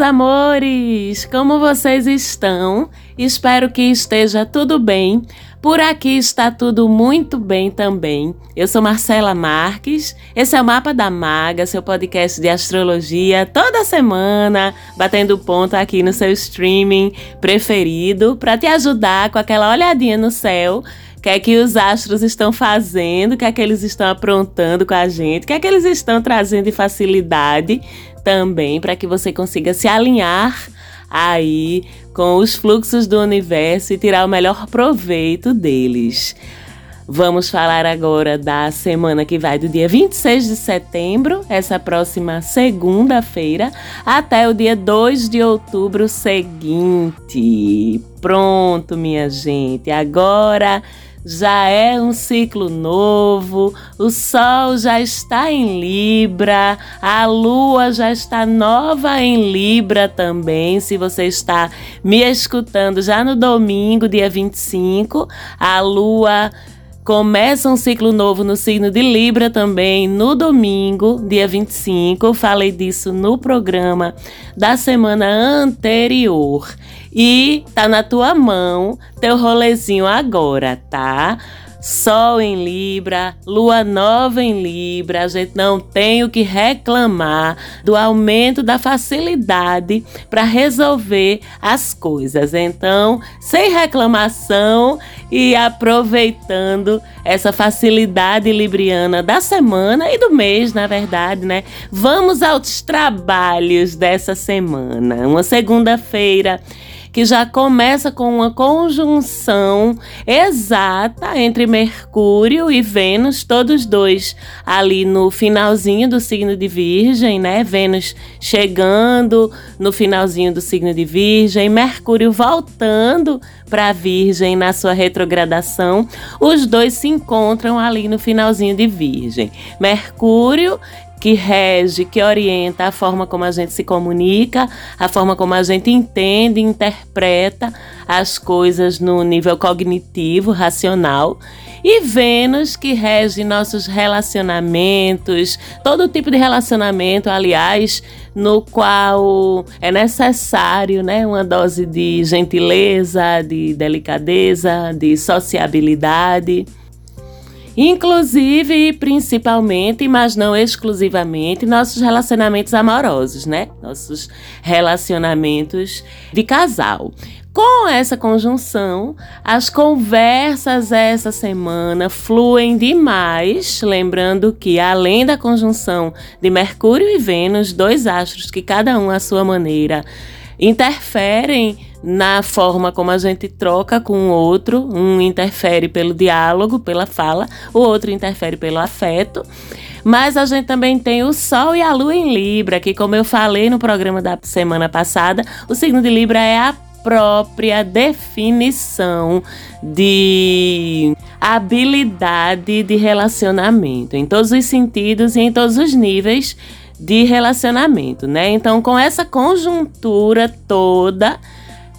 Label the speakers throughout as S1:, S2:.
S1: Meus amores! Como vocês estão? Espero que esteja tudo bem. Por aqui está tudo muito bem também. Eu sou Marcela Marques. Esse é o Mapa da Maga, seu podcast de astrologia, toda semana, batendo ponto aqui no seu streaming preferido, para te ajudar com aquela olhadinha no céu o que é que os astros estão fazendo, o que é que eles estão aprontando com a gente, o que é que eles estão trazendo de facilidade também para que você consiga se alinhar aí com os fluxos do universo e tirar o melhor proveito deles. Vamos falar agora da semana que vai do dia 26 de setembro, essa próxima segunda-feira, até o dia 2 de outubro seguinte. Pronto, minha gente. Agora já é um ciclo novo, o Sol já está em Libra, a Lua já está nova em Libra também. Se você está me escutando já no domingo, dia 25, a Lua Começa um ciclo novo no signo de Libra também no domingo, dia 25. Eu falei disso no programa da semana anterior. E tá na tua mão teu rolezinho agora, tá? Sol em Libra, Lua nova em Libra, a gente não tem o que reclamar do aumento da facilidade para resolver as coisas. Então, sem reclamação e aproveitando essa facilidade libriana da semana e do mês, na verdade, né? Vamos aos trabalhos dessa semana. Uma segunda-feira que já começa com uma conjunção exata entre Mercúrio e Vênus, todos dois ali no finalzinho do signo de Virgem, né? Vênus chegando no finalzinho do signo de Virgem, Mercúrio voltando para Virgem na sua retrogradação. Os dois se encontram ali no finalzinho de Virgem. Mercúrio que rege, que orienta a forma como a gente se comunica, a forma como a gente entende, interpreta as coisas no nível cognitivo, racional. E Vênus, que rege nossos relacionamentos, todo tipo de relacionamento, aliás, no qual é necessário né, uma dose de gentileza, de delicadeza, de sociabilidade. Inclusive e principalmente, mas não exclusivamente, nossos relacionamentos amorosos, né? Nossos relacionamentos de casal. Com essa conjunção, as conversas essa semana fluem demais, lembrando que além da conjunção de Mercúrio e Vênus, dois astros que cada um à sua maneira interferem na forma como a gente troca com o outro. Um interfere pelo diálogo, pela fala, o outro interfere pelo afeto. Mas a gente também tem o Sol e a Lua em Libra, que, como eu falei no programa da semana passada, o signo de Libra é a própria definição de habilidade de relacionamento, em todos os sentidos e em todos os níveis de relacionamento, né? Então, com essa conjuntura toda,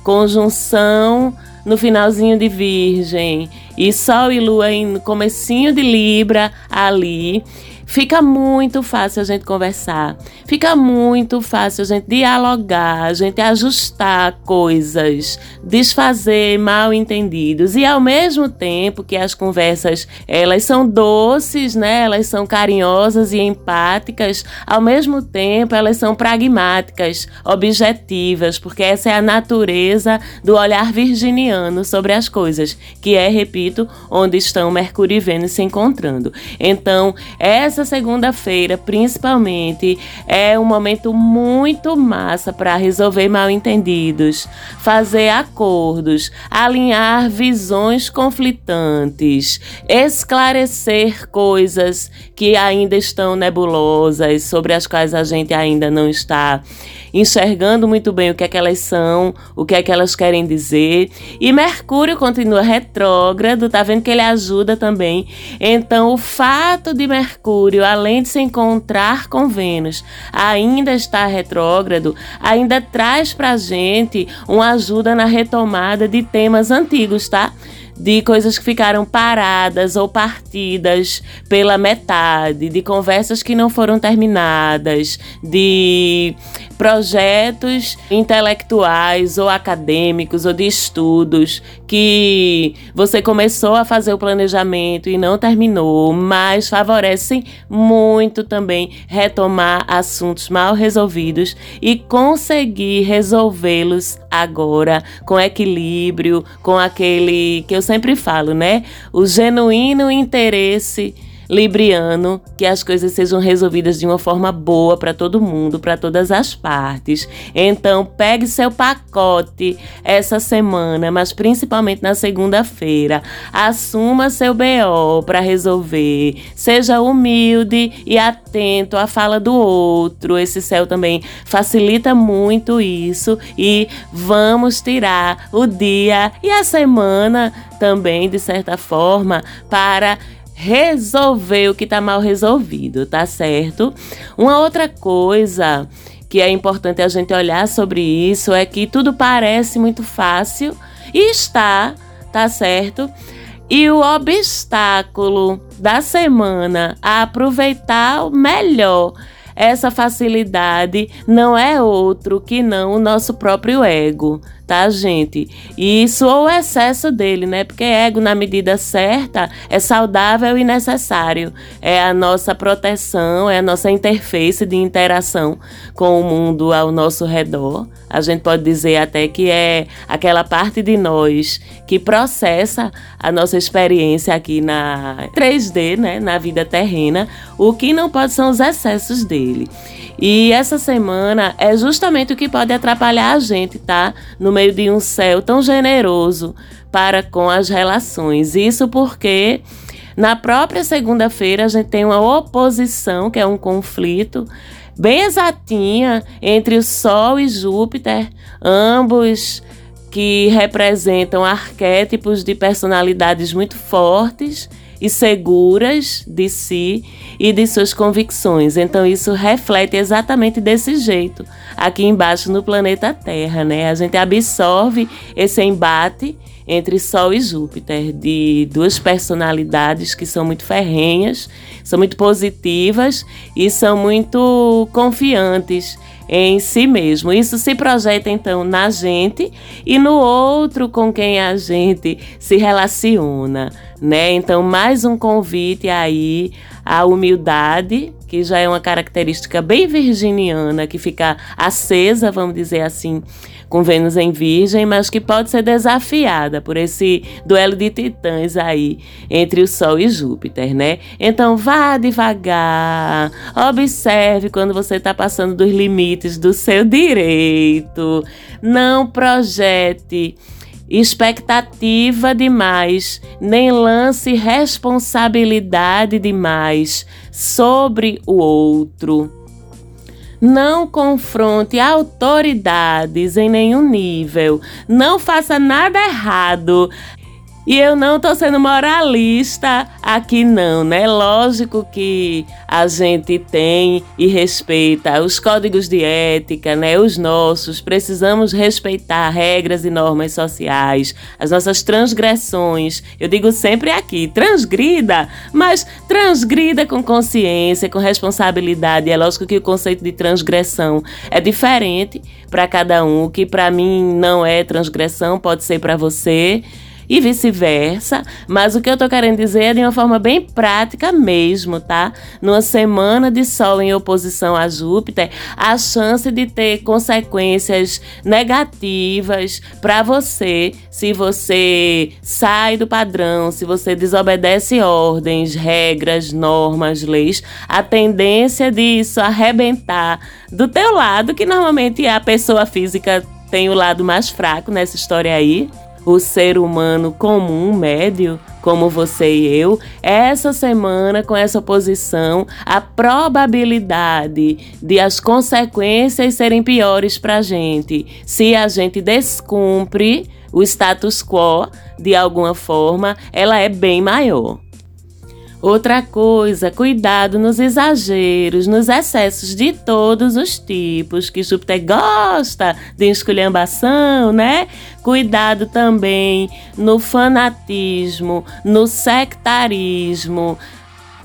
S1: conjunção no finalzinho de Virgem. E Sol e Lua no comecinho de Libra ali, Fica muito fácil a gente conversar, fica muito fácil a gente dialogar, a gente ajustar coisas, desfazer mal entendidos e ao mesmo tempo que as conversas elas são doces, né? Elas são carinhosas e empáticas, ao mesmo tempo elas são pragmáticas, objetivas, porque essa é a natureza do olhar virginiano sobre as coisas, que é, repito, onde estão Mercúrio e Vênus se encontrando. Então, essa essa segunda-feira, principalmente, é um momento muito massa para resolver mal-entendidos, fazer acordos, alinhar visões conflitantes, esclarecer coisas que ainda estão nebulosas, sobre as quais a gente ainda não está enxergando muito bem o que é que elas são, o que é que elas querem dizer. E Mercúrio continua retrógrado, tá vendo que ele ajuda também. Então, o fato de Mercúrio, além de se encontrar com Vênus, ainda estar retrógrado, ainda traz pra gente uma ajuda na retomada de temas antigos, tá? De coisas que ficaram paradas ou partidas pela metade, de conversas que não foram terminadas, de projetos intelectuais ou acadêmicos ou de estudos que você começou a fazer o planejamento e não terminou, mas favorecem muito também retomar assuntos mal resolvidos e conseguir resolvê-los agora com equilíbrio, com aquele que eu sempre falo, né? O genuíno interesse libriano, que as coisas sejam resolvidas de uma forma boa para todo mundo, para todas as partes. Então, pegue seu pacote essa semana, mas principalmente na segunda-feira. Assuma seu BO para resolver. Seja humilde e atento à fala do outro. Esse céu também facilita muito isso e vamos tirar o dia e a semana também, de certa forma, para resolver o que está mal resolvido, tá certo? Uma outra coisa que é importante a gente olhar sobre isso é que tudo parece muito fácil e está, tá certo? E o obstáculo da semana a aproveitar melhor essa facilidade não é outro que não o nosso próprio ego, tá, gente? E isso ou o excesso dele, né? Porque ego na medida certa é saudável e necessário. É a nossa proteção, é a nossa interface de interação com o mundo ao nosso redor. A gente pode dizer até que é aquela parte de nós que processa a nossa experiência aqui na 3D, né, na vida terrena. O que não pode são os excessos dele. E essa semana é justamente o que pode atrapalhar a gente, tá? No meio de um céu tão generoso para com as relações. Isso porque na própria segunda-feira a gente tem uma oposição, que é um conflito bem exatinha entre o Sol e Júpiter, ambos que representam arquétipos de personalidades muito fortes e seguras de si e de suas convicções. Então isso reflete exatamente desse jeito aqui embaixo no planeta Terra, né? A gente absorve esse embate entre Sol e Júpiter, de duas personalidades que são muito ferrenhas, são muito positivas e são muito confiantes em si mesmo. Isso se projeta então na gente e no outro com quem a gente se relaciona, né? Então, mais um convite aí à humildade, que já é uma característica bem virginiana, que fica acesa, vamos dizer assim, com Vênus em Virgem, mas que pode ser desafiada por esse duelo de titãs aí entre o Sol e Júpiter, né? Então vá devagar, observe quando você está passando dos limites do seu direito, não projete expectativa demais, nem lance responsabilidade demais sobre o outro. Não confronte autoridades em nenhum nível. Não faça nada errado. E eu não tô sendo moralista aqui não, né? Lógico que a gente tem e respeita os códigos de ética, né? Os nossos, precisamos respeitar regras e normas sociais, as nossas transgressões. Eu digo sempre aqui, transgrida, mas transgrida com consciência, com responsabilidade. É lógico que o conceito de transgressão é diferente para cada um. O que para mim não é transgressão pode ser para você e vice-versa. Mas o que eu tô querendo dizer é de uma forma bem prática mesmo, tá? Numa semana de Sol em oposição a Júpiter, a chance de ter consequências negativas para você se você sai do padrão, se você desobedece ordens, regras, normas, leis, a tendência disso arrebentar do teu lado, que normalmente a pessoa física tem o lado mais fraco nessa história aí, o ser humano comum, médio, como você e eu, essa semana, com essa posição, a probabilidade de as consequências serem piores para a gente se a gente descumpre o status quo de alguma forma, ela é bem maior. Outra coisa, cuidado nos exageros, nos excessos de todos os tipos, que Júpiter gosta de esculhambação, né? Cuidado também no fanatismo, no sectarismo,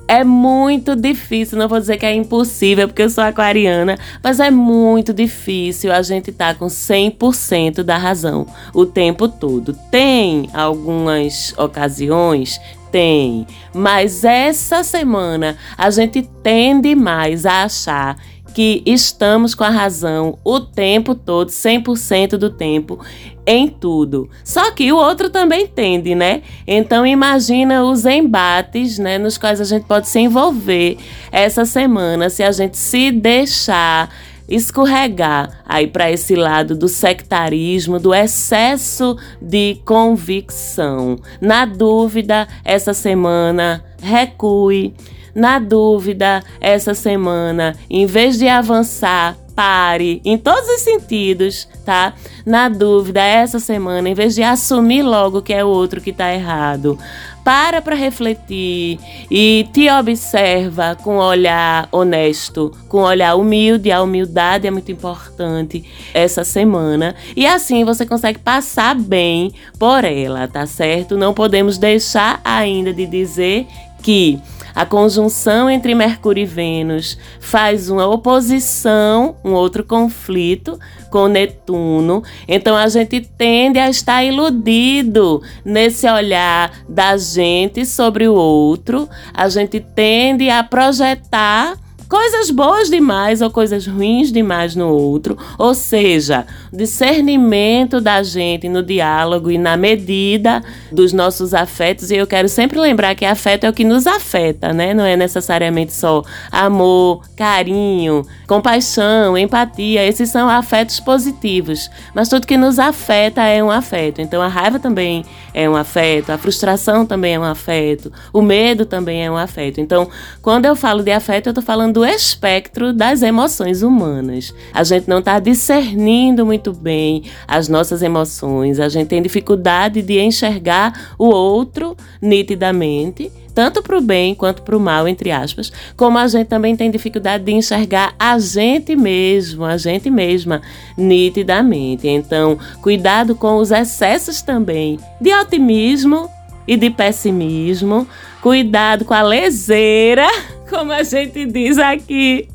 S1: é muito difícil, não vou dizer que é impossível, porque eu sou aquariana, mas é muito difícil a gente estar tá com 100% da razão o tempo todo. Tem algumas ocasiões, tem, mas essa semana a gente tende mais a achar que estamos com a razão o tempo todo, 100% do tempo, em tudo. Só que o outro também entende, né? Então imagina os embates, né, nos quais a gente pode se envolver essa semana se a gente se deixar escorregar aí para esse lado do sectarismo, do excesso de convicção. Na dúvida, essa semana recue na dúvida, essa semana, em vez de avançar, pare em todos os sentidos, tá? Na dúvida, essa semana, em vez de assumir logo que é o outro que tá errado, para para refletir e te observa com olhar honesto, com olhar humilde. A humildade é muito importante essa semana. E assim você consegue passar bem por ela, tá certo? Não podemos deixar ainda de dizer que a conjunção entre Mercúrio e Vênus faz uma oposição, um outro conflito com Netuno. Então a gente tende a estar iludido nesse olhar da gente sobre o outro. A gente tende a projetar coisas boas demais ou coisas ruins demais no outro, ou seja, discernimento da gente no diálogo e na medida dos nossos afetos. E eu quero sempre lembrar que afeto é o que nos afeta, né? Não é necessariamente só amor, carinho, compaixão, empatia. Esses são afetos positivos, mas tudo que nos afeta é um afeto. Então a raiva também é um afeto, a frustração também é um afeto, o medo também é um afeto. Então, quando eu falo de afeto, eu estou falando do espectro das emoções humanas. A gente não está discernindo muito bem as nossas emoções, a gente tem dificuldade de enxergar o outro nitidamente tanto para o bem quanto para o mal, entre aspas, como a gente também tem dificuldade de enxergar a gente mesmo, a gente mesma, nitidamente. Então, cuidado com os excessos também de otimismo e de pessimismo, cuidado com a leseira como a gente diz aqui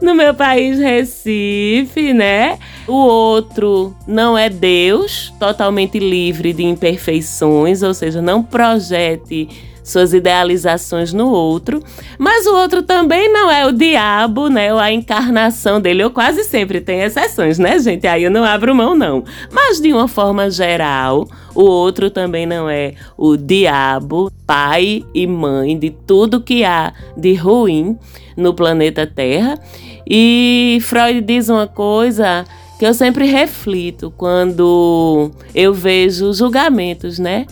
S1: no meu país, Recife, né? O outro não é Deus, totalmente livre de imperfeições, ou seja, não projete suas idealizações no outro, mas o outro também não é o diabo, né, ou a encarnação dele, ou quase sempre tem exceções, né, gente? Aí eu não abro mão não. Mas de uma forma geral, o outro também não é o diabo, pai e mãe de tudo que há de ruim no planeta Terra. E Freud diz uma coisa que eu sempre reflito quando eu vejo julgamentos, né?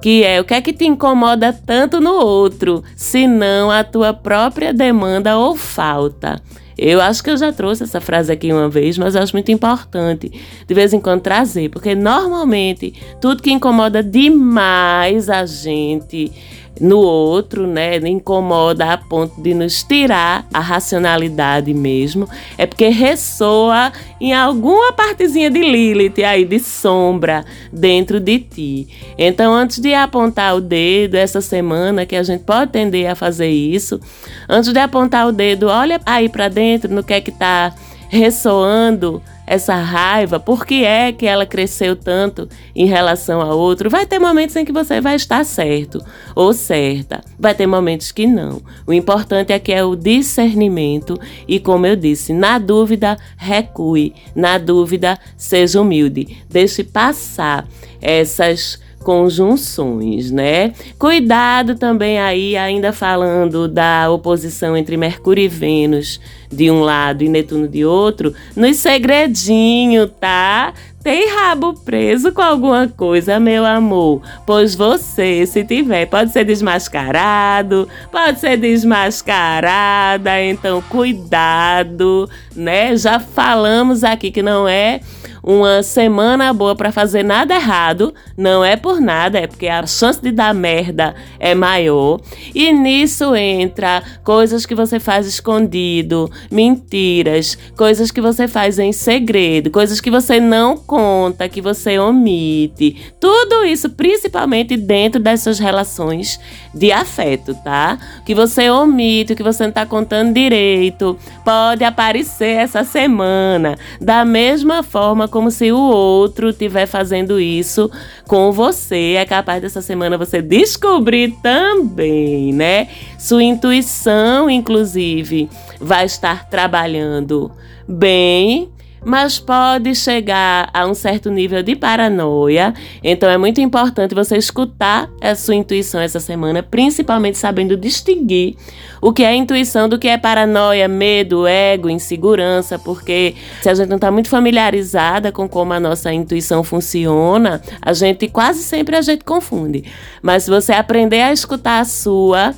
S1: que é o que é que te incomoda tanto no outro, se não a tua própria demanda ou falta. Eu acho que eu já trouxe essa frase aqui uma vez, mas eu acho muito importante de vez em quando trazer, porque normalmente tudo que incomoda demais a gente no outro, né, incomoda a ponto de nos tirar a racionalidade mesmo, é porque ressoa em alguma partezinha de Lilith aí de sombra dentro de ti. Então, antes de apontar o dedo essa semana que a gente pode tender a fazer isso, antes de apontar o dedo, olha aí para dentro no que é que tá ressoando essa raiva, por que é que ela cresceu tanto em relação a outro, vai ter momentos em que você vai estar certo ou certa, vai ter momentos que não. O importante é que é o discernimento e, como eu disse, na dúvida, recue, na dúvida, seja humilde, deixe passar essas conjunções, né? Cuidado também aí, ainda falando da oposição entre Mercúrio e Vênus de um lado e Netuno de outro, nos segredinho, tá? Tem rabo preso com alguma coisa, meu amor? Pois você, se tiver, pode ser desmascarado, pode ser desmascarada, então cuidado, né? Já falamos aqui que não é uma semana boa para fazer nada errado, não é por nada, é porque a chance de dar merda é maior. E nisso entra coisas que você faz escondido, mentiras, coisas que você faz em segredo, coisas que você não conta, que você omite. Tudo isso, principalmente dentro dessas relações de afeto, tá? Que você omite, que você não tá contando direito, pode aparecer essa semana. Da mesma forma como se o outro estiver fazendo isso com você. É capaz dessa semana você descobrir também, né? Sua intuição, inclusive, vai estar trabalhando bem mas pode chegar a um certo nível de paranoia. Então é muito importante você escutar a sua intuição essa semana, principalmente sabendo distinguir o que é intuição do que é paranoia, medo, ego, insegurança, porque se a gente não está muito familiarizada com como a nossa intuição funciona, a gente quase sempre a gente confunde. Mas se você aprender a escutar a sua,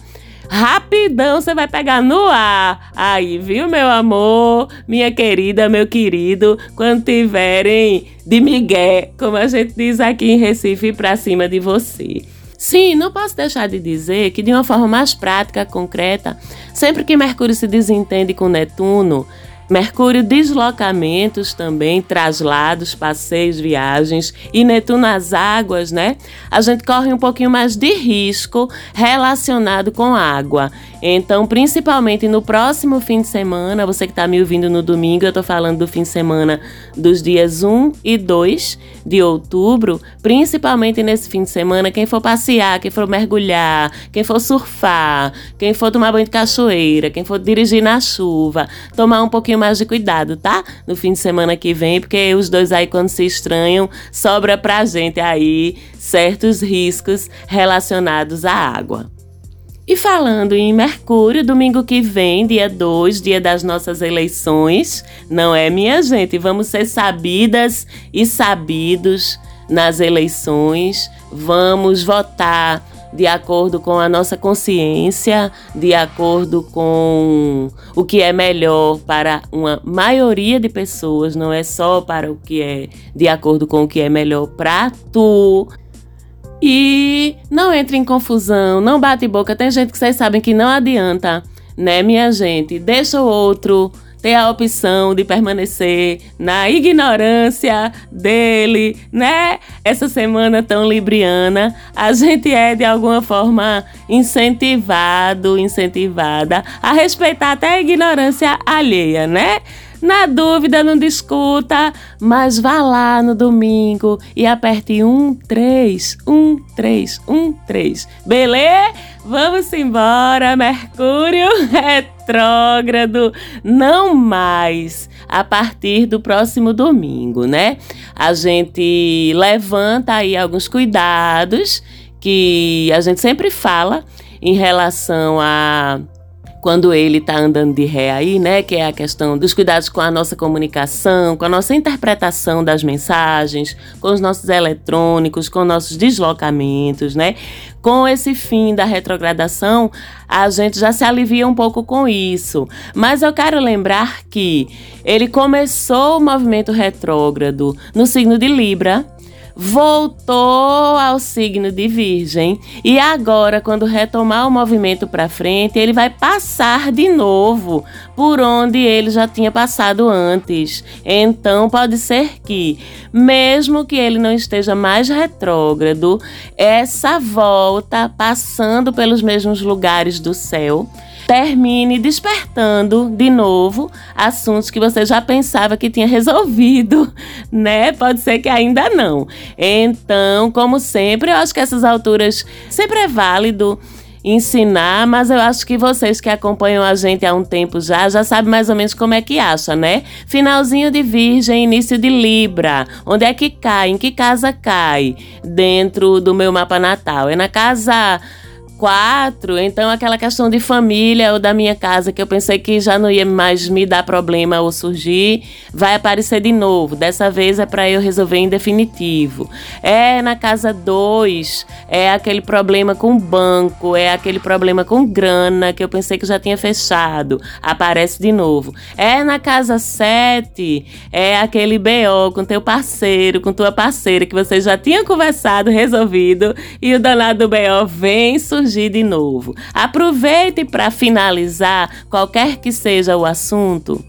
S1: rapidão você vai pegar no ar. Aí, viu, meu amor, minha querida, meu querido, quando tiverem de migué, como a gente diz aqui em Recife, pra cima de você. Sim, não posso deixar de dizer que, de uma forma mais prática, concreta, sempre que Mercúrio se desentende com Netuno, Mercúrio, deslocamentos também, traslados, passeios, viagens e Netuno as águas, né? A gente corre um pouquinho mais de risco relacionado com água. Então, principalmente no próximo fim de semana, você que está me ouvindo no domingo, eu estou falando do fim de semana dos dias 1 e 2 de outubro, principalmente nesse fim de semana, quem for passear, quem for mergulhar, quem for surfar, quem for tomar banho de cachoeira, quem for dirigir na chuva, tomar um pouquinho mais de cuidado, tá? No fim de semana que vem, porque os dois aí, quando se estranham, sobra pra gente aí certos riscos relacionados à água. E falando em Mercúrio, domingo que vem, dia 2, dia das nossas eleições, não é, minha gente? Vamos ser sabidas e sabidos nas eleições, vamos votar de acordo com a nossa consciência, de acordo com o que é melhor para uma maioria de pessoas, não é só para o que é de acordo com o que é melhor para tu. E não entre em confusão, não bate boca. Tem gente que vocês sabem que não adianta, né, minha gente? Deixa o outro ter a opção de permanecer na ignorância dele, né? Essa semana tão libriana, a gente é de alguma forma incentivado, incentivada a respeitar até a ignorância alheia, né? Na dúvida, não discuta, mas vá lá no domingo e aperte um, três, um, três, um, três. Beleza? Vamos embora, Mercúrio retrógrado, não mais a partir do próximo domingo, né? A gente levanta aí alguns cuidados que a gente sempre fala em relação a quando ele está andando de ré aí, né? Que é a questão dos cuidados com a nossa comunicação, com a nossa interpretação das mensagens, com os nossos eletrônicos, com nossos deslocamentos, né? Com esse fim da retrogradação, a gente já se alivia um pouco com isso. Mas eu quero lembrar que ele começou o movimento retrógrado no signo de Libra voltou ao signo de Virgem e agora, quando retomar o movimento para frente, ele vai passar de novo por onde ele já tinha passado antes. Então, pode ser que, mesmo que ele não esteja mais retrógrado, essa volta passando pelos mesmos lugares do céu termine despertando de novo assuntos que você já pensava que tinha resolvido, né? Pode ser que ainda não. Então, como sempre, eu acho que essas alturas sempre é válido ensinar, mas eu acho que vocês que acompanham a gente há um tempo já, já sabem mais ou menos como é que acha, né? Finalzinho de Virgem, início de Libra. Onde é que cai? Em que casa cai? Dentro do meu mapa natal. É na casa quatro, então aquela questão de família ou da minha casa que eu pensei que já não ia mais me dar problema ou surgir, vai aparecer de novo. Dessa vez é para eu resolver em definitivo. É na casa dois, é aquele problema com banco, é aquele problema com grana que eu pensei que já tinha fechado, aparece de novo. É na casa sete, é aquele BO com teu parceiro, com tua parceira que você já tinha conversado, resolvido e o danado do BO vem surgir surgir de novo. Aproveite para finalizar qualquer que seja o assunto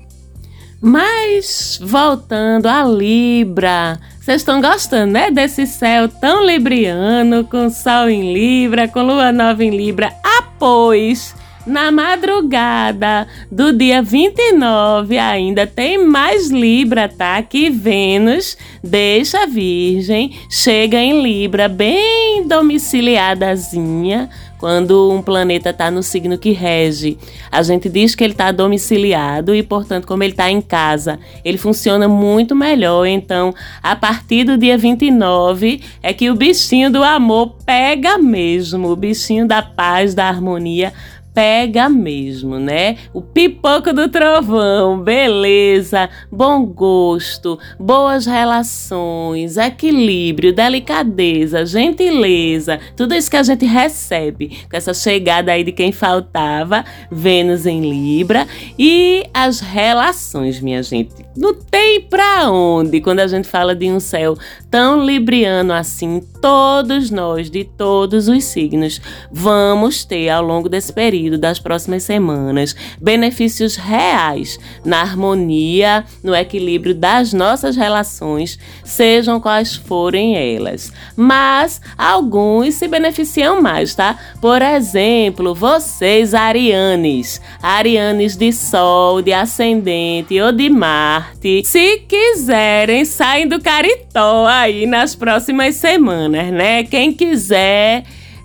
S1: Mas voltando a Libra, vocês estão gostando, né? Desse céu tão libriano, com sol em Libra, com lua nova em Libra. Após na madrugada do dia 29 ainda tem mais Libra, tá? Que Vênus deixa a Virgem, chega em Libra bem domiciliadazinha, quando um planeta está no signo que rege, a gente diz que ele está domiciliado e, portanto, como ele está em casa, ele funciona muito melhor. Então, a partir do dia 29 é que o bichinho do amor pega mesmo, o bichinho da paz, da harmonia pega mesmo, né? O pipoco do trovão, beleza, bom gosto, boas relações, equilíbrio, delicadeza, gentileza, tudo isso que a gente recebe com essa chegada aí de quem faltava, Vênus em Libra e as relações, minha gente. Não tem pra onde quando a gente fala de um céu tão libriano assim, todos nós de todos os signos vamos ter ao longo desse período das próximas semanas benefícios reais na harmonia, no equilíbrio das nossas relações, sejam quais forem elas. Mas alguns se beneficiam mais, tá? Por exemplo, vocês arianes, arianes de Sol, de Ascendente ou de Marte, se quiserem, saem do caritó aí nas próximas semanas, né? Quem quiser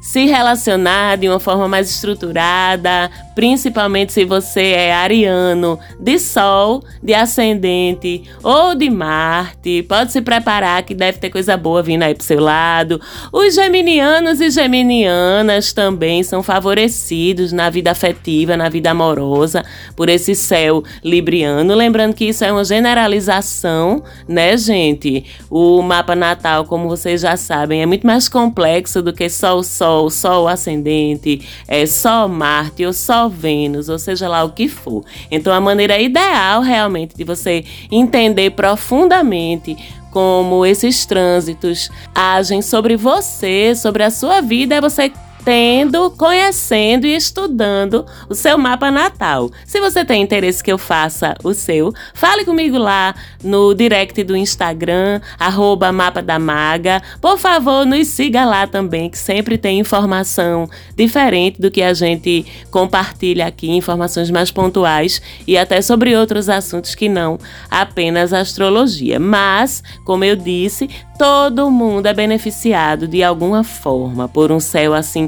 S1: se relacionar de uma forma mais estruturada, principalmente se você é ariano, de Sol, de Ascendente ou de Marte. Pode se preparar que deve ter coisa boa vindo aí pro seu lado. Os geminianos e geminianas também são favorecidos na vida afetiva, na vida amorosa, por esse céu libriano. Lembrando que isso é uma generalização, né, gente? O mapa natal, como vocês já sabem, é muito mais complexo do que só o Sol, só o ascendente, é só Marte ou só Vênus, ou seja lá o que for. Então, a maneira ideal realmente de você entender profundamente como esses trânsitos agem sobre você, sobre a sua vida, é você tendo, conhecendo e estudando o seu mapa natal. Se você tem interesse que eu faça o seu, fale comigo lá no direct do Instagram, arroba Mapa da Maga. Por favor, nos siga lá também, que sempre tem informação diferente do que a gente compartilha aqui, informações mais pontuais e até sobre outros assuntos que não apenas astrologia. Mas, como eu disse, todo mundo é beneficiado de alguma forma por um céu assim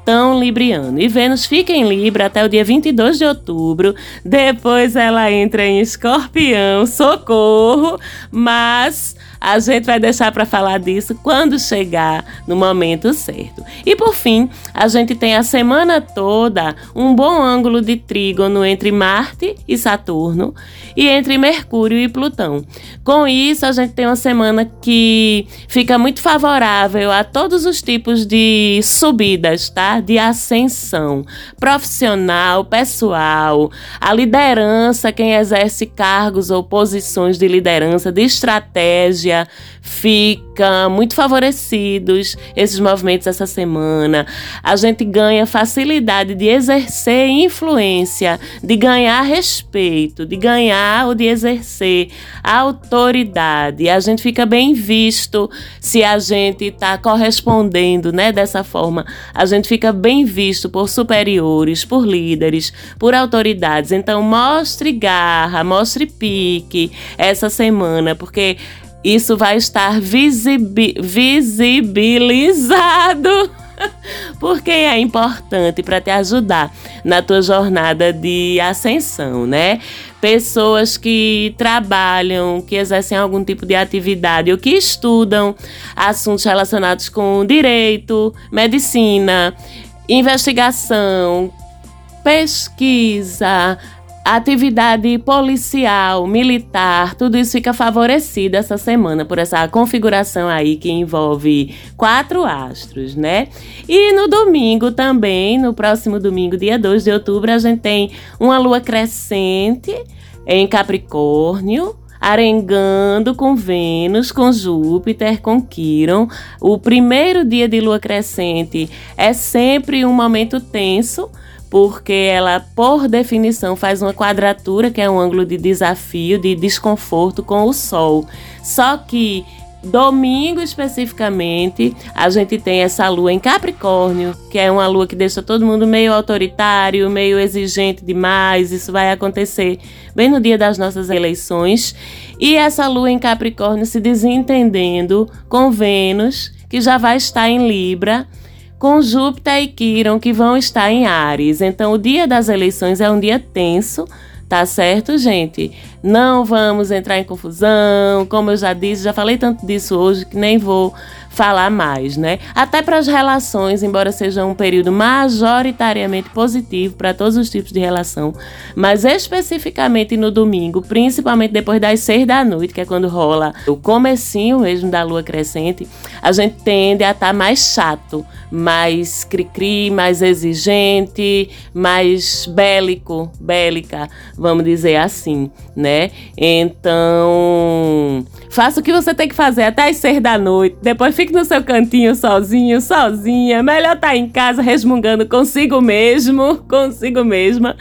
S1: tão libriano. E Vênus fica em Libra até o dia 22 de outubro. Depois ela entra em Escorpião, socorro, mas a gente vai deixar para falar disso quando chegar no momento certo. E por fim, a gente tem a semana toda um bom ângulo de trígono entre Marte e Saturno e entre Mercúrio e Plutão. Com isso, a gente tem uma semana que fica muito favorável a todos os tipos de subidas, tá? De ascensão profissional, pessoal, a liderança, quem exerce cargos ou posições de liderança, de estratégia, fica muito favorecidos esses movimentos essa semana. A gente ganha facilidade de exercer influência, de ganhar respeito, de ganhar ou de exercer autoridade. A gente fica bem visto se a gente está correspondendo, né, dessa forma. A gente fica bem visto por superiores, por líderes, por autoridades. Então mostre garra, mostre pique essa semana, porque isso vai estar visibi visibilizado porque é importante para te ajudar na tua jornada de ascensão, né? Pessoas que trabalham, que exercem algum tipo de atividade ou que estudam assuntos relacionados com direito, medicina, investigação, pesquisa, atividade policial, militar, tudo isso fica favorecido essa semana por essa configuração aí que envolve quatro astros, né? E no domingo também, no próximo domingo, dia 2 de outubro, a gente tem uma lua crescente em Capricórnio, arengando com Vênus, com Júpiter, com Quiron. O primeiro dia de lua crescente é sempre um momento tenso porque ela, por definição, faz uma quadratura, que é um ângulo de desafio, de desconforto com o Sol. Só que Domingo especificamente, a gente tem essa lua em Capricórnio, que é uma lua que deixa todo mundo meio autoritário, meio exigente demais. Isso vai acontecer bem no dia das nossas eleições. E essa lua em Capricórnio se desentendendo com Vênus, que já vai estar em Libra com Júpiter e Quiron que vão estar em Ares. Então, o dia das eleições é um dia tenso, tá certo, gente? Não vamos entrar em confusão, como eu já disse, já falei tanto disso hoje que nem vou falar mais, né? Até para as relações, embora seja um período majoritariamente positivo para todos os tipos de relação, mas especificamente no domingo, principalmente depois das seis da noite, que é quando rola o comecinho mesmo da lua crescente, a gente tende a estar tá mais chato, mais cri-cri, mais exigente, mais bélico, bélica, vamos dizer assim, né? Então, faça o que você tem que fazer até as seis da noite, depois fique no seu cantinho sozinho, sozinha. Melhor estar tá em casa resmungando consigo mesmo, consigo mesma,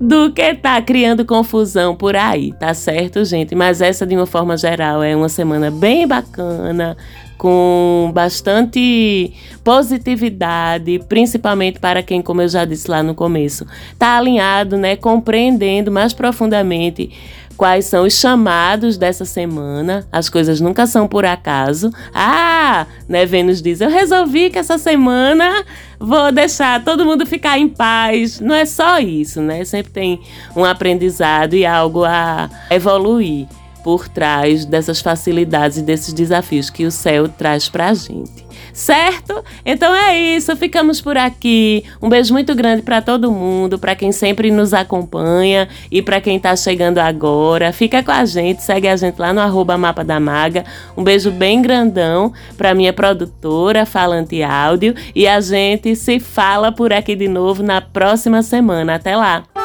S1: do que estar tá criando confusão por aí, tá certo, gente? Mas essa, de uma forma geral, é uma semana bem bacana, com bastante positividade, principalmente para quem, como eu já disse lá no começo, está alinhado, né, compreendendo mais profundamente quais são os chamados dessa semana. As coisas nunca são por acaso. Ah, né, Vênus diz: "Eu resolvi que essa semana vou deixar todo mundo ficar em paz". Não é só isso, né? Sempre tem um aprendizado e algo a evoluir por trás dessas facilidades e desses desafios que o céu traz pra gente certo? Então é isso, ficamos por aqui. Um beijo muito grande para todo mundo, para quem sempre nos acompanha e para quem tá chegando agora. Fica com a gente, segue a gente lá no arroba Mapa da Maga. Um beijo bem grandão para minha produtora Falante Áudio e a gente se fala por aqui de novo na próxima semana. Até lá!